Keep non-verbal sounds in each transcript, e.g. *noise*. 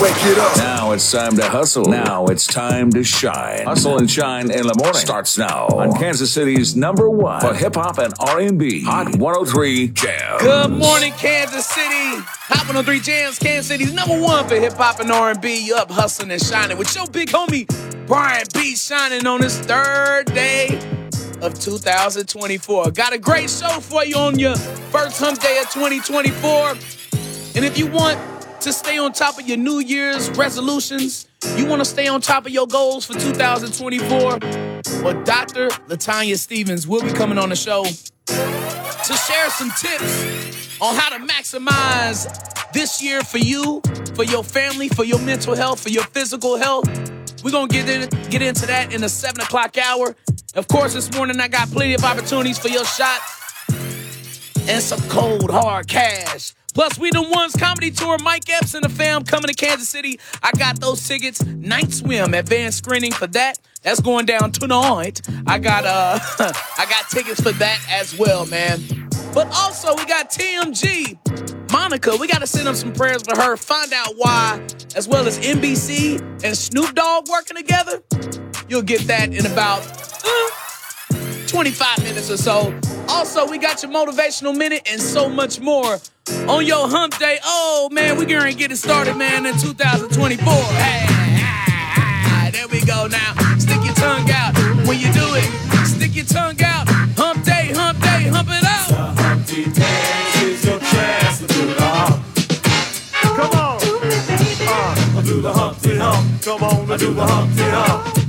Wake it up. Now it's time to hustle. Now it's time to shine. Hustle and shine in the morning starts now on Kansas City's number one for hip hop and R&B. Hot 103 Jams. Good morning, Kansas City. Hot 103 Jams, Kansas City's number one for hip hop and R&B. You up hustling and shining with your big homie Brian B. Shining on this third day of 2024. Got a great show for you on your first hump day of 2024. And if you want to stay on top of your New Year's resolutions, you want to stay on top of your goals for 2024, well, Dr. Latanya Stephens will be coming on the show to share some tips on how to maximize this year for you, for your family, for your mental health, for your physical health. We're gonna get in, get into that in the seven o'clock hour. Of course, this morning I got plenty of opportunities for your shot and some cold hard cash. Plus, we the ones comedy tour. Mike Epps and the fam coming to Kansas City. I got those tickets. Night swim, advanced screening for that. That's going down tonight. I got uh, *laughs* I got tickets for that as well, man. But also, we got TMG, Monica. We got to send them some prayers for her. Find out why, as well as NBC and Snoop Dogg working together. You'll get that in about. Uh, 25 minutes or so. Also, we got your motivational minute and so much more on your hump day. Oh, man, going to get it started, man, in 2024. Hey, ah, there we go now. Stick your tongue out when you do it. Stick your tongue out. Hump day, hump day, hump it out. Humpty Dance is your chance to do the. Come on. Uh, I do the Humpty Hump. Come on, I do the Humpty Hump.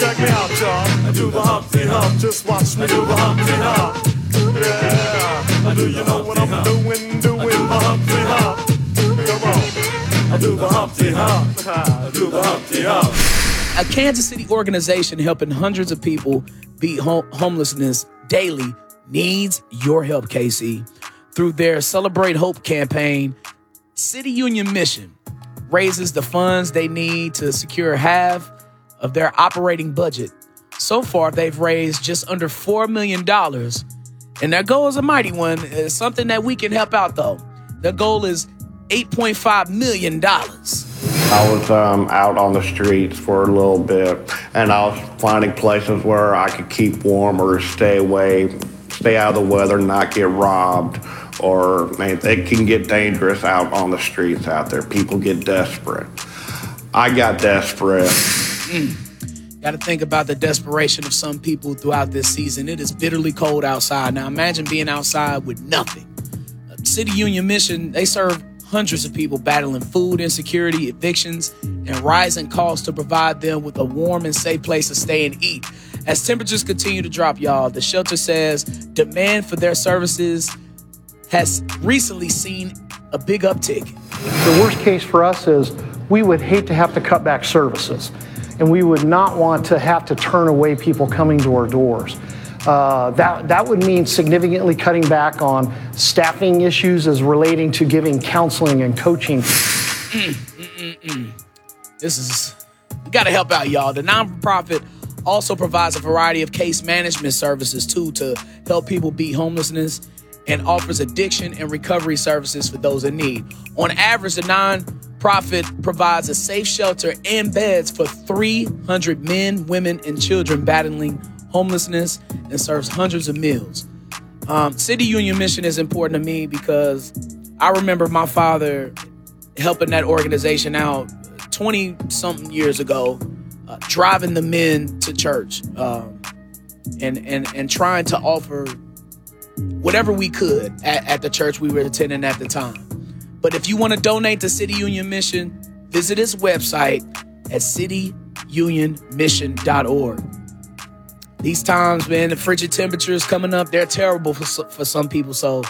Check me out, y'all. I do the Humpty Hump. Just watch me do the Humpty Hump. Yeah. I do you know what I'm doing? The Humpty on. I do the Humpty Hump. I do the Humpty Hump. a Kansas City organization helping hundreds of people beat hom- homelessness daily needs your help, KC. Through their Celebrate Hope campaign, City Union Mission raises the funds they need to secure half of their operating budget. So far, they've raised just under $4 million. And their goal is a mighty one. It's something that we can help out, though. Their goal is $8.5 million. I was um, out on the streets for a little bit, and I was finding places where I could keep warm or stay away, stay out of the weather, not get robbed, or man, it can get dangerous out on the streets out there. People get desperate. I got desperate. Got to think about the desperation of some people throughout this season. It is bitterly cold outside. Now imagine being outside with nothing. City Union Mission, they serve hundreds of people battling food insecurity, evictions, and rising costs to provide them with a warm and safe place to stay and eat. As temperatures continue to drop, y'all, the shelter says demand for their services has recently seen a big uptick. The worst case for us is we would hate to have to cut back services, and we would not want to have to turn away people coming to our doors. Uh, that, that would mean significantly cutting back on staffing issues as relating to giving counseling and coaching. Mm, mm, mm, this is got to help out, y'all. The nonprofit also provides a variety of case management services too to help people beat homelessness and offers addiction and recovery services for those in need. On average, the nonprofit provides a safe shelter and beds for 300 men, women, and children battling homelessness and serves hundreds of meals. Um, City Union Mission is important to me because I remember my father helping that organization out 20 something years ago, uh, driving the men to church um, and, and, and trying to offer whatever we could at, at the church we were attending at the time. But if you want to donate to City Union Mission, visit its website at cityunionmission.org. These times, man, the frigid temperatures coming up, they're terrible for, for some people. So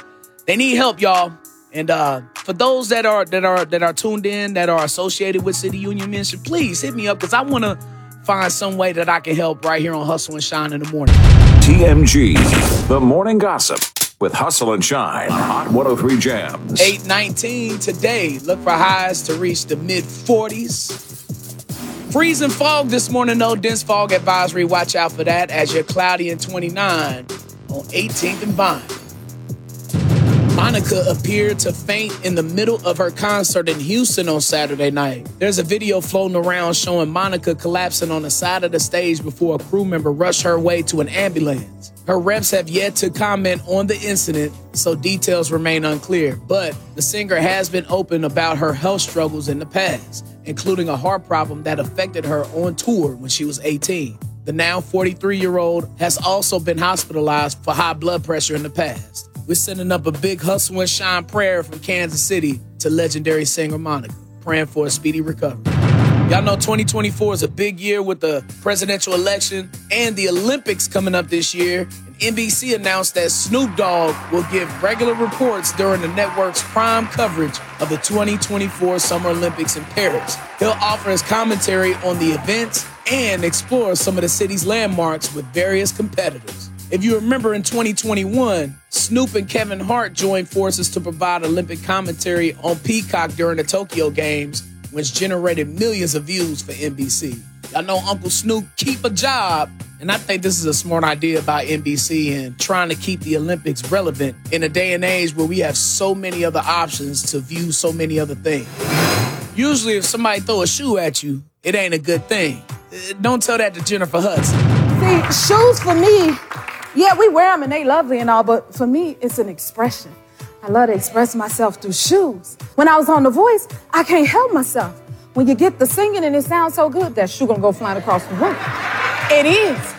they need help, y'all. And uh, for those that are that are that are tuned in, that are associated with City Union Mission, please hit me up because I want to find some way that I can help right here on Hustle and Shine in the morning. TMG, the morning gossip with Hustle and Shine on Hot 103 Jams. 819 today. Look for highs to reach the mid 40s. Freezing fog this morning, though. Dense fog advisory. Watch out for that as you're cloudy and 29 on 18th and Vine. Monica appeared to faint in the middle of her concert in Houston on Saturday night. There's a video floating around showing Monica collapsing on the side of the stage before a crew member rushed her way to an ambulance. Her reps have yet to comment on the incident, so details remain unclear. But the singer has been open about her health struggles in the past, including a heart problem that affected her on tour when she was 18. The now 43 year old has also been hospitalized for high blood pressure in the past. We're sending up a big hustle and shine prayer from Kansas City to legendary singer Monica, praying for a speedy recovery. Y'all know 2024 is a big year with the presidential election and the Olympics coming up this year. NBC announced that Snoop Dogg will give regular reports during the network's prime coverage of the 2024 Summer Olympics in Paris. He'll offer his commentary on the events and explore some of the city's landmarks with various competitors. If you remember in 2021, Snoop and Kevin Hart joined forces to provide Olympic commentary on Peacock during the Tokyo Games, which generated millions of views for NBC. Y'all know Uncle Snoop keep a job, and I think this is a smart idea by NBC and trying to keep the Olympics relevant in a day and age where we have so many other options to view so many other things. Usually, if somebody throw a shoe at you, it ain't a good thing. Uh, don't tell that to Jennifer Hudson. See, shoes for me yeah, we wear them and they lovely and all, but for me, it's an expression. I love to express myself through shoes. When I was on The Voice, I can't help myself. When you get the singing and it sounds so good, that shoe gonna go flying across the room. It is.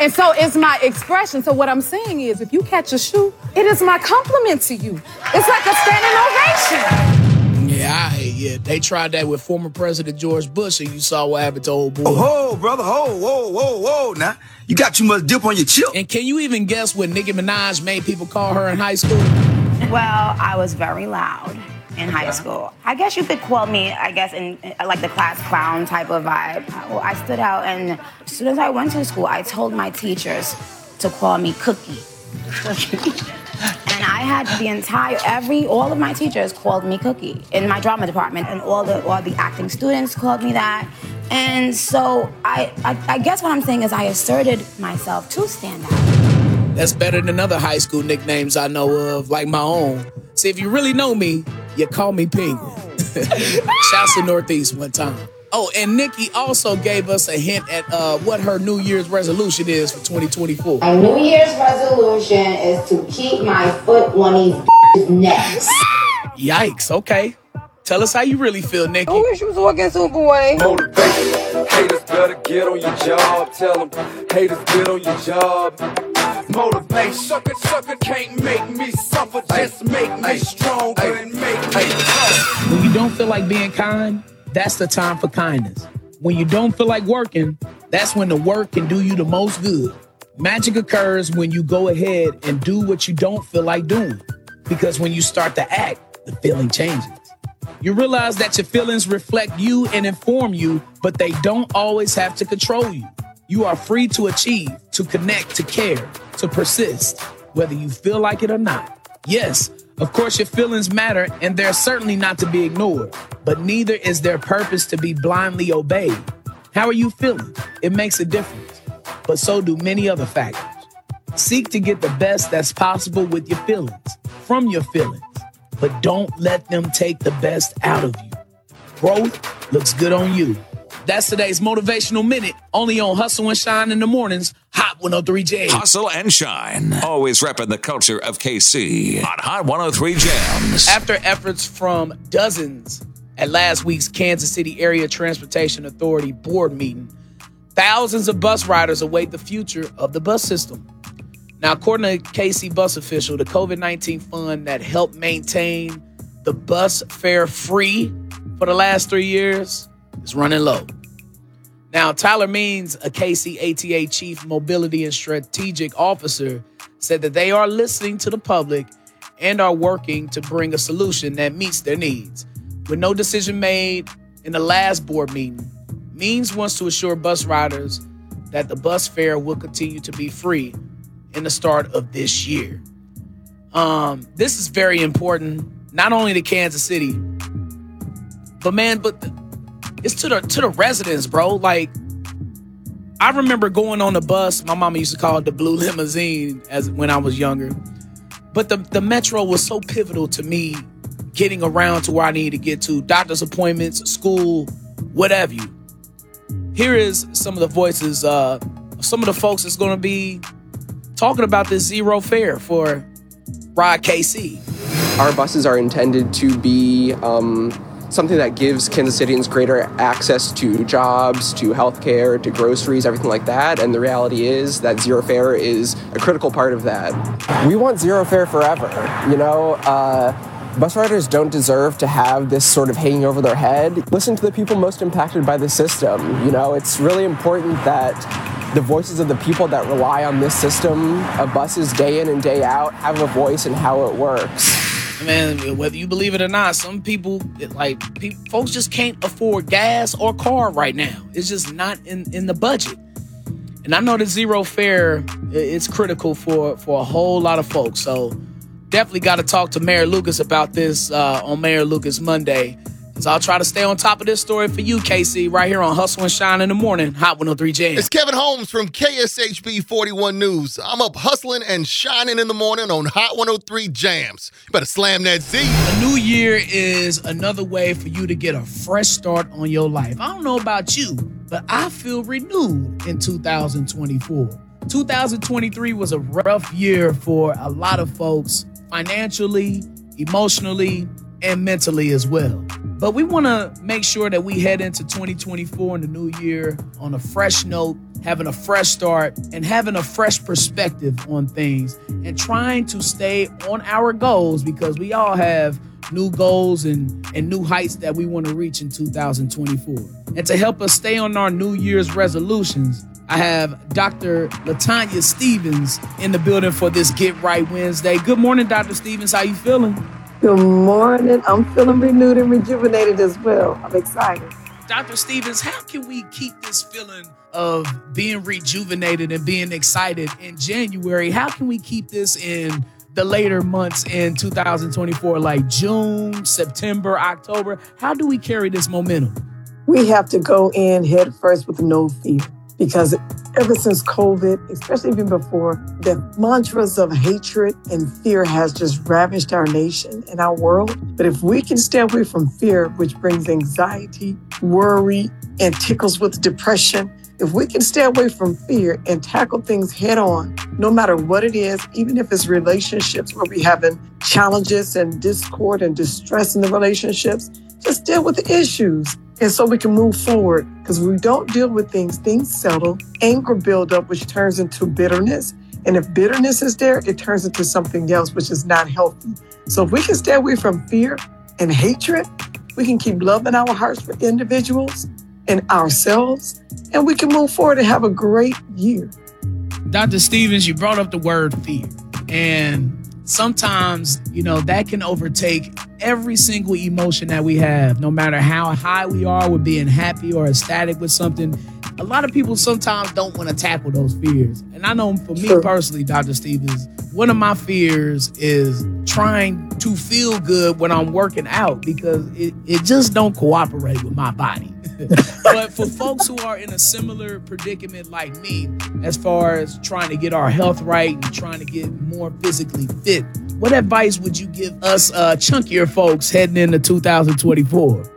And so it's my expression. So what I'm saying is, if you catch a shoe, it is my compliment to you. It's like a standing ovation. Yeah, I, yeah, they tried that with former President George Bush, and you saw what happened to old boy. Oh, brother, oh, whoa, whoa, whoa! Now you got too much dip on your chip. And can you even guess what Nicki Minaj made people call her in high school? Well, I was very loud in high school. I guess you could call me, I guess, in, in, like the class clown type of vibe. Well, I stood out, and as soon as I went to school, I told my teachers to call me Cookie. Cookie. *laughs* And I had the entire every all of my teachers called me Cookie in my drama department, and all the all the acting students called me that. And so I, I, I guess what I'm saying is I asserted myself to stand out. That's better than other high school nicknames I know of, like my own. See, if you really know me, you call me Penguin. *laughs* Shouts to Northeast one time. Oh, and Nicki also gave us a hint at uh, what her New Year's resolution is for 2024. My New Year's resolution is to keep my foot on these necks. *laughs* Yikes, okay. Tell us how you really feel, Nicki. I wish you was walking Superboy. Motivation. Haters better get on your job. Tell them haters get on your job. Motivation. Sucker, sucker can't make me suffer. Just make me stronger and make me tough. When you don't feel like being kind, that's the time for kindness. When you don't feel like working, that's when the work can do you the most good. Magic occurs when you go ahead and do what you don't feel like doing. Because when you start to act, the feeling changes. You realize that your feelings reflect you and inform you, but they don't always have to control you. You are free to achieve, to connect, to care, to persist, whether you feel like it or not. Yes, of course, your feelings matter, and they're certainly not to be ignored, but neither is their purpose to be blindly obeyed. How are you feeling? It makes a difference, but so do many other factors. Seek to get the best that's possible with your feelings, from your feelings, but don't let them take the best out of you. Growth looks good on you. That's today's motivational minute, only on Hustle and Shine in the mornings. Hot 103 Jams. Hustle and Shine. Always repping the culture of KC on Hot 103 Jams. After efforts from dozens at last week's Kansas City Area Transportation Authority board meeting, thousands of bus riders await the future of the bus system. Now, according to KC Bus Official, the COVID 19 fund that helped maintain the bus fare free for the last three years is running low. Now, Tyler Means, a KC ATA Chief Mobility and Strategic Officer, said that they are listening to the public and are working to bring a solution that meets their needs. With no decision made in the last board meeting, Means wants to assure bus riders that the bus fare will continue to be free in the start of this year. Um, this is very important, not only to Kansas City, but man, but it's to the to the residents, bro. Like I remember going on the bus. My mama used to call it the blue limousine as when I was younger. But the, the metro was so pivotal to me getting around to where I needed to get to doctor's appointments, school, whatever you. Here is some of the voices, uh, some of the folks that's going to be talking about this zero fare for Ride KC. Our buses are intended to be um, something that gives Kansas Citians greater access to jobs, to healthcare, to groceries, everything like that. And the reality is that zero fare is a critical part of that. We want zero fare forever. You know, uh, bus riders don't deserve to have this sort of hanging over their head. Listen to the people most impacted by the system. You know, it's really important that the voices of the people that rely on this system of buses day in and day out have a voice in how it works. Man, whether you believe it or not, some people like people, folks just can't afford gas or car right now. It's just not in in the budget. And I know that zero fare is critical for for a whole lot of folks. So definitely got to talk to Mayor Lucas about this uh, on Mayor Lucas Monday. So I'll try to stay on top of this story for you, KC, right here on Hustle and Shine in the morning, Hot 103 Jam. It's Kevin Holmes from KSHB 41 News. I'm up hustling and shining in the morning on Hot 103 Jams. You better slam that Z. A new year is another way for you to get a fresh start on your life. I don't know about you, but I feel renewed in 2024. 2023 was a rough year for a lot of folks financially, emotionally, and mentally as well. But we want to make sure that we head into 2024 in the new year on a fresh note, having a fresh start, and having a fresh perspective on things, and trying to stay on our goals because we all have new goals and, and new heights that we want to reach in 2024. And to help us stay on our New Year's resolutions, I have Dr. Latanya Stephens in the building for this Get Right Wednesday. Good morning, Dr. Stephens. How you feeling? Good morning. I'm feeling renewed and rejuvenated as well. I'm excited. Dr. Stephens, how can we keep this feeling of being rejuvenated and being excited in January? How can we keep this in the later months in 2024, like June, September, October? How do we carry this momentum? We have to go in head first with no fear because ever since COVID, especially even before, the mantras of hatred and fear has just ravaged our nation and our world. But if we can stay away from fear, which brings anxiety, worry, and tickles with depression, if we can stay away from fear and tackle things head on, no matter what it is, even if it's relationships where we're having challenges and discord and distress in the relationships, just deal with the issues and so we can move forward. Because we don't deal with things, things settle, anger build up, which turns into bitterness. And if bitterness is there, it turns into something else, which is not healthy. So if we can stay away from fear and hatred, we can keep loving our hearts for individuals and ourselves, and we can move forward and have a great year. Dr. Stephens, you brought up the word fear. And sometimes, you know, that can overtake every single emotion that we have, no matter how high we are with being happy or ecstatic with something. A lot of people sometimes don't want to tackle those fears. And I know for me sure. personally, Dr. Stephens, one of my fears is trying to feel good when I'm working out because it, it just don't cooperate with my body. But for folks who are in a similar predicament like me, as far as trying to get our health right and trying to get more physically fit, what advice would you give us uh, chunkier folks heading into 2024?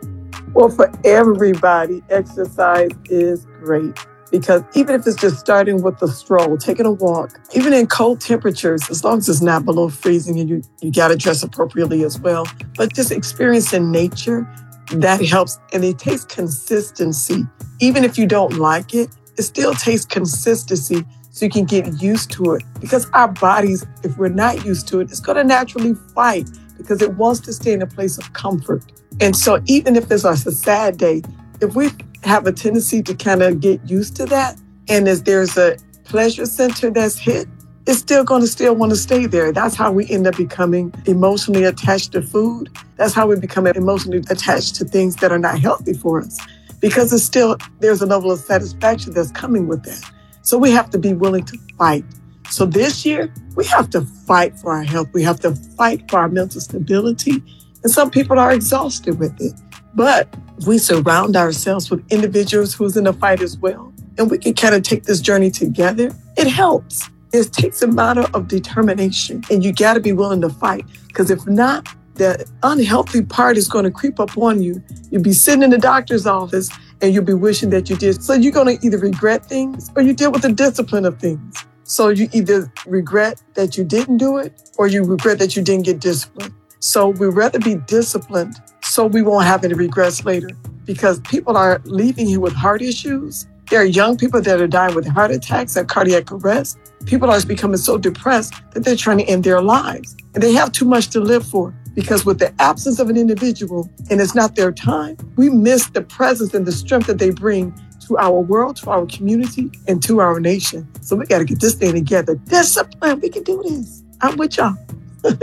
Well, for everybody, exercise is great because even if it's just starting with a stroll, taking a walk, even in cold temperatures, as long as it's not below freezing and you, you got to dress appropriately as well, but just experiencing nature that helps. And it takes consistency. Even if you don't like it, it still takes consistency so you can get used to it. Because our bodies, if we're not used to it, it's going to naturally fight because it wants to stay in a place of comfort. And so even if it's a sad day, if we have a tendency to kind of get used to that, and as there's a pleasure center that's hit, it's still going to still want to stay there. That's how we end up becoming emotionally attached to food. That's how we become emotionally attached to things that are not healthy for us because it's still, there's a level of satisfaction that's coming with that. So we have to be willing to fight. So this year, we have to fight for our health. We have to fight for our mental stability. And some people are exhausted with it. But we surround ourselves with individuals who's in the fight as well. And we can kind of take this journey together. It helps. It takes a matter of determination, and you got to be willing to fight. Because if not, the unhealthy part is going to creep up on you. You'll be sitting in the doctor's office and you'll be wishing that you did. So you're going to either regret things or you deal with the discipline of things. So you either regret that you didn't do it or you regret that you didn't get disciplined. So we'd rather be disciplined so we won't have any regrets later because people are leaving here with heart issues. There are young people that are dying with heart attacks and cardiac arrest. People are becoming so depressed that they're trying to end their lives. And they have too much to live for because with the absence of an individual and it's not their time, we miss the presence and the strength that they bring to our world, to our community, and to our nation. So we got to get this thing together. Discipline, we can do this. I'm with y'all. *laughs*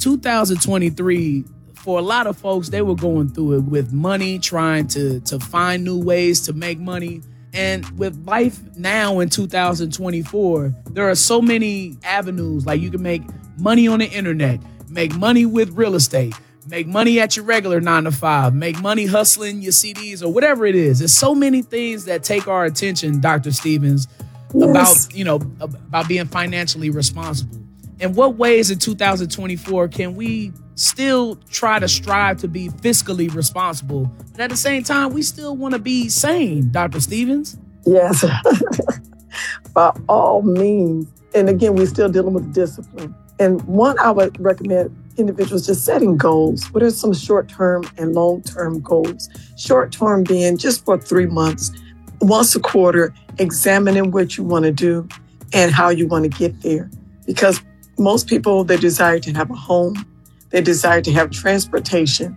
2023 for a lot of folks they were going through it with money trying to to find new ways to make money and with life now in 2024 there are so many avenues. Like you can make money on the internet make money with real estate make money at your regular nine to five make money hustling your cds or whatever it is. There's so many things that take our attention dr stephens Yes. about you know about being financially responsible. In what ways in 2024 can we still try to strive to be fiscally responsible but at the same time we still want to be sane dr stephens Yes, *laughs* by all means. And again, we're still dealing with discipline. And one, I would recommend individuals just setting goals. What are some short term and long term goals? Short term being just for three months, once a quarter, examining what you want to do and how you want to get there. Because most people, they desire to have a home, they desire to have transportation,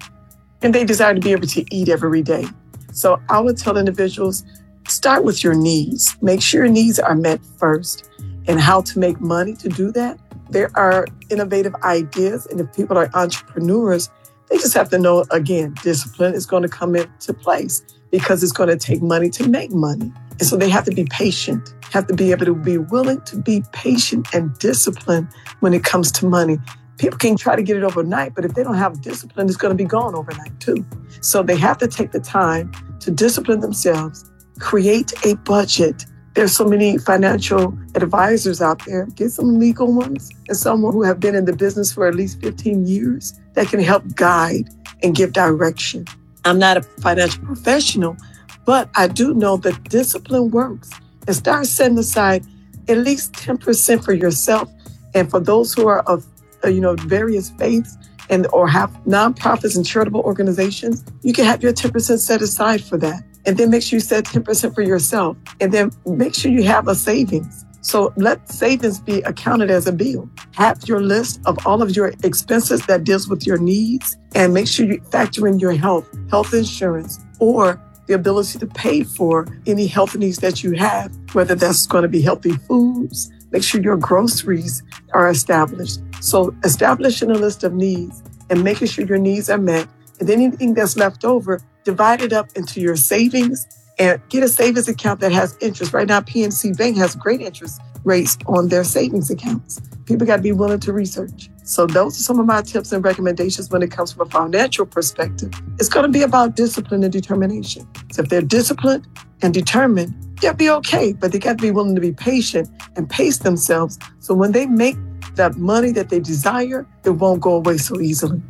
and they desire to be able to eat every day. So I would tell individuals start with your needs. Make sure your needs are met first. And how to make money to do that. There are innovative ideas. And if people are entrepreneurs, they just have to know again, discipline is going to come into place because it's going to take money to make money. And so they have to be patient, have to be able to be willing to be patient and disciplined when it comes to money. People can try to get it overnight, but if they don't have discipline, it's going to be gone overnight too. So they have to take the time to discipline themselves, create a budget. There's so many financial advisors out there. Get some legal ones and someone who have been in the business for at least 15 years that can help guide and give direction. I'm not a financial professional, but I do know that discipline works. And start setting aside at least 10% for yourself and for those who are of Uh, you know various faiths and or have nonprofits and charitable organizations, you can have your 10% set aside for that. And then make sure you set 10% for yourself. And then make sure you have a savings. So let savings be accounted as a bill. Have your list of all of your expenses that deals with your needs and make sure you factor in your health, health insurance, or the ability to pay for any health needs that you have, whether that's going to be healthy foods. Make sure your groceries are established. So establishing a list of needs and making sure your needs are met. And then anything that's left over, divide it up into your savings and get a savings account that has interest. Right now, PNC Bank has great interest rates on their savings accounts. People got to be willing to research. So those are some of my tips and recommendations when it comes from a financial perspective. It's going to be about discipline and determination. So if they're disciplined and determined, they'll be okay, but they got to be willing to be patient and pace themselves. So when they make that money that they desire, it won't go away so easily.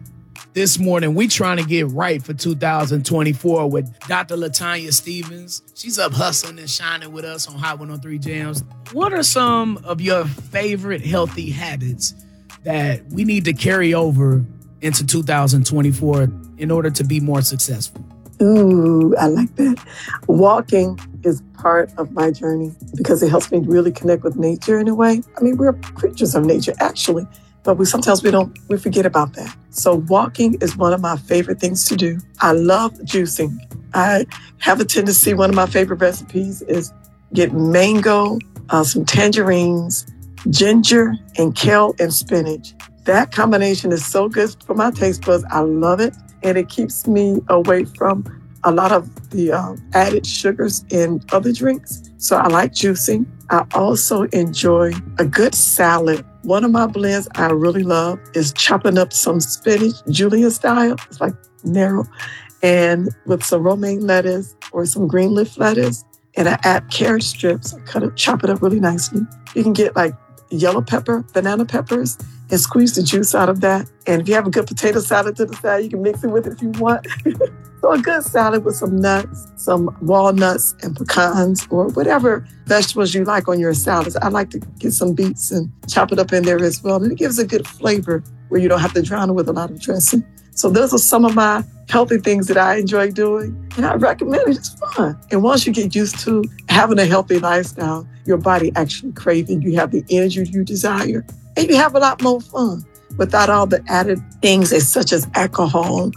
this morning we trying to get right for 2024 with dr latanya stephens. She's up hustling and shining with us on hot 103 jams. What are some of your favorite healthy habits that we need to carry over into 2024 in order to be more successful Ooh, I like that. Walking is part of my journey because it helps me really connect with nature in a way. I mean, we're creatures of nature, actually, but we sometimes we don't we forget about that. So walking is one of my favorite things to do. I love juicing. I have a tendency. One of my favorite recipes is get mango, uh, some tangerines, ginger, and kale and spinach. That combination is so good for my taste buds. I love it and it keeps me away from a lot of the um, added sugars in other drinks. So I like juicing. I also enjoy a good salad. One of my blends I really love is chopping up some spinach, julienne style. It's like narrow, and with some romaine lettuce or some green leaf lettuce. And I add carrot strips. I cut it, chop it up really nicely. You can get like yellow pepper, banana peppers, and squeeze the juice out of that. And if you have a good potato salad to the side, you can mix it with it if you want. *laughs* so a good salad with some nuts, some walnuts and pecans, or whatever vegetables you like on your salads. I like to get some beets and chop it up in there as well. And it gives a good flavor where you don't have to drown it with a lot of dressing. So those are some of my healthy things that I enjoy doing. And I recommend it. It's fun. And once you get used to having a healthy lifestyle, your body actually craving, you have the energy you desire, and you have a lot more fun without all the added things as such as alcohol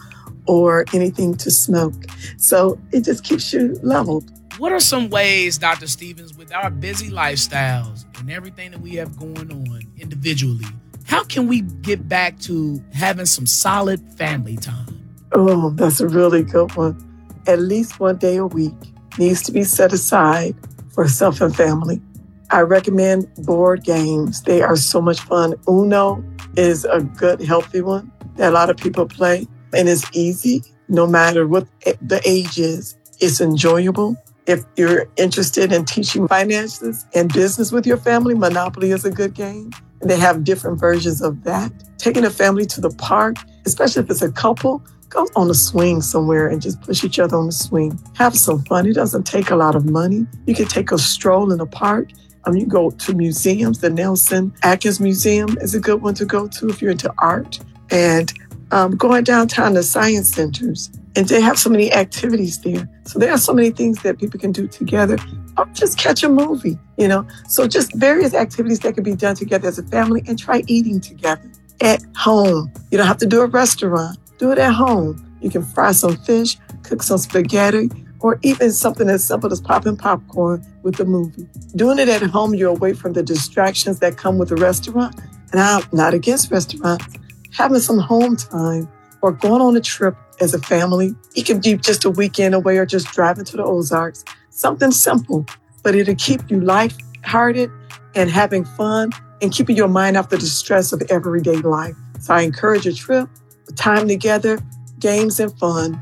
or anything to smoke. So it just keeps you leveled. What are some ways, Dr. Stephens, with our busy lifestyles and everything that we have going on individually, how can we get back to having some solid family time? Oh, that's a really good one. At least one day a week needs to be set aside for self and family. I recommend board games. They are so much fun. Uno is a good, healthy one that a lot of people play, and it's easy no matter what the age is. It's enjoyable. If you're interested in teaching finances and business with your family, Monopoly is a good game. They have different versions of that. Taking a family to the park, especially if it's a couple, go on a swing somewhere and just push each other on the swing. Have some fun. It doesn't take a lot of money. You can take a stroll in the park. Um, you go to museums. The Nelson Atkins Museum is a good one to go to if you're into art. And um, going downtown to science centers. And they have so many activities there. So there are so many things that people can do together. Or just catch a movie, you know? So just various activities that can be done together as a family and try eating together at home. You don't have to do a restaurant. Do it at home. You can fry some fish, cook some spaghetti, or even something as simple as popping popcorn with the movie. Doing it at home, you're away from the distractions that come with a restaurant. And I'm not against restaurants. Having some home time or going on a trip as a family. It can be just a weekend away or just driving to the Ozarks. Something simple, but it'll keep you light-hearted and having fun and keeping your mind off the stress of everyday life. So I encourage a trip, time together, games and fun.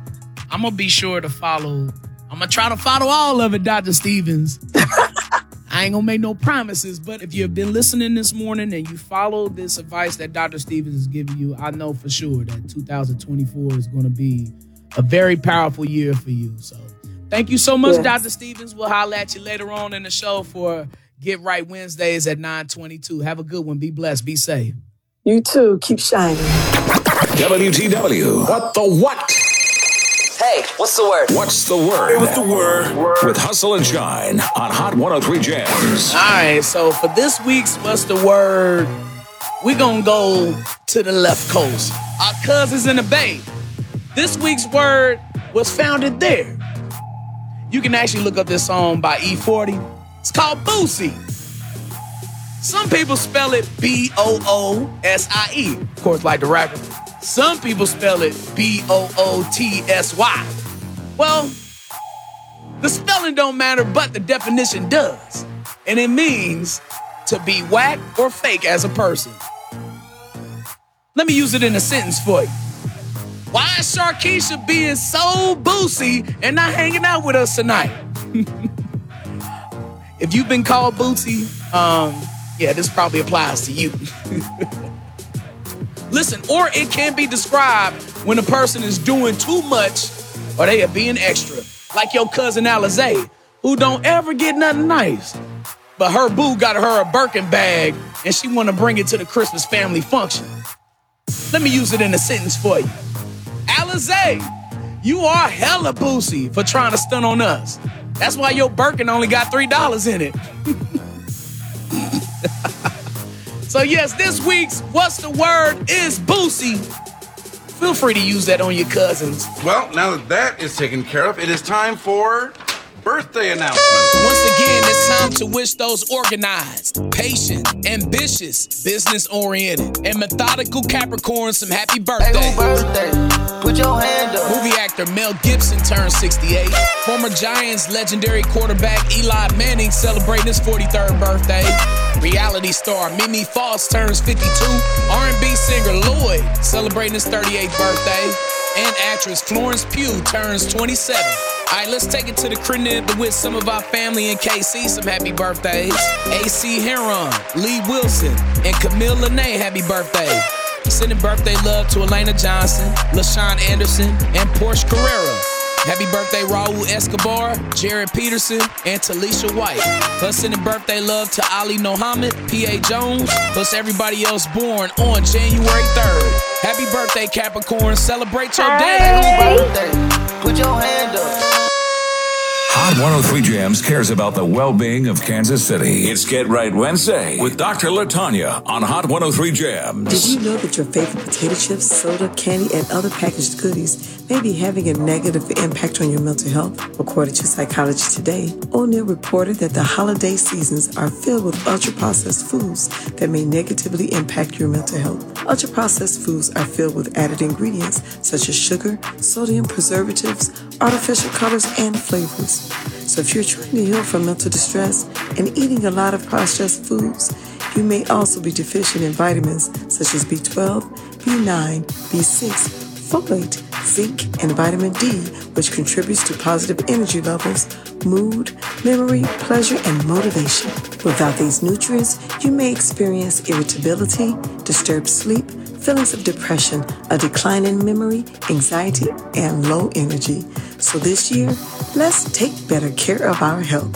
I'm gonna be sure to follow. I'm gonna try to follow all of it, Dr. Stephens. I ain't gonna make no promises, but if you've been listening this morning and you follow this advice that Dr. Stephens is giving you, I know for sure that 2024 is gonna be a very powerful year for you. So thank you so much, Yes. Dr. Stephens. We'll holler at you later on in the show for Get Right Wednesdays at 922. Have a good one. Be blessed. Be safe. You too. Keep shining. WTW. What the what? Hey, what's the word? What's the word? Hey, What's the word? With Hustle and Shine on Hot 103 Jams. All right, so for this week's What's the Word, we're going to go to the left coast. Our cousins in the Bay. This week's word was founded there. You can actually look up this song by E40. It's called Boosie. Some people spell it B O O S I E, of course, like the rapper. Some people spell it B O O T S Y. Well, the spelling don't matter, but the definition does. And it means to be whack or fake as a person. Let me use it in a sentence for you. Why is Sharkeisha being so bootsy and not hanging out with us tonight? *laughs* if you've been called bootsy, um, yeah, this probably applies to you. *laughs* Listen, or it can be described when a person is doing too much or they are being extra. Like your cousin Alizé, who don't ever get nothing nice. But her boo got her a Birkin bag and she wanna bring it to the Christmas family function. Let me use it in a sentence for you. Alizé, you are hella boozy for trying to stunt on us. That's why your Birkin only got $3 in it. *laughs* so yes, this week's What's the Word is boozy. Feel free to use that on your cousins. Well, now that that is taken care of, it is time for birthday announcements. Once again, it's time to wish those organized, patient, ambitious, business oriented, and methodical Capricorns some happy birthday. Put your hand up. Movie actor Mel Gibson turned 68. Former Giants legendary quarterback Eli Manning celebrating his 43rd birthday. Reality star Mimi Faust turns 52. R&B singer Lloyd celebrating his 38th birthday. And actress Florence Pugh turns 27. All right, let's take it to the crib to wish some of our family in KC some happy birthdays. AC Heron, Lee Wilson, and Camille Lene, happy birthday. Sending birthday love to Elena Johnson, LaShawn Anderson, and Porsche Carrera. Happy birthday, Raul Escobar, Jared Peterson, and Talisha White. Plus, sending birthday love to Ali Mohammed, P.A. Jones, plus everybody else born on January 3rd. Happy birthday, Capricorn. Celebrate your day. Put your hand up. Hot 103 Jams cares about the well being of Kansas City. It's Get Right Wednesday with Dr. Latanya on Hot 103 Jams. Did you know that your favorite potato chips, soda, candy, and other packaged goodies may be having a negative impact on your mental health? According to Psychology Today, O'Neill reported that the holiday seasons are filled with ultra processed foods that may negatively impact your mental health. Ultra processed foods are filled with added ingredients such as sugar, sodium preservatives, artificial colors, and flavors. So if you're trying to heal from mental distress and eating a lot of processed foods, you may also be deficient in vitamins such as B12, B9, B6, folate, zinc, and vitamin D, which contributes to positive energy levels, mood, memory, pleasure, and motivation. Without these nutrients, you may experience irritability, disturbed sleep, feelings of depression, a decline in memory, anxiety, and low energy. So this year, let's take better care of our health.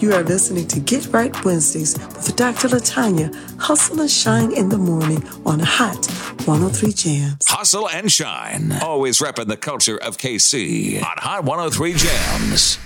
You are listening to Get Right Wednesdays with Dr. Latanya, Hustle and Shine in the morning on Hot 103 Jams. Hustle and shine. Always repping the culture of KC on Hot 103 Jams.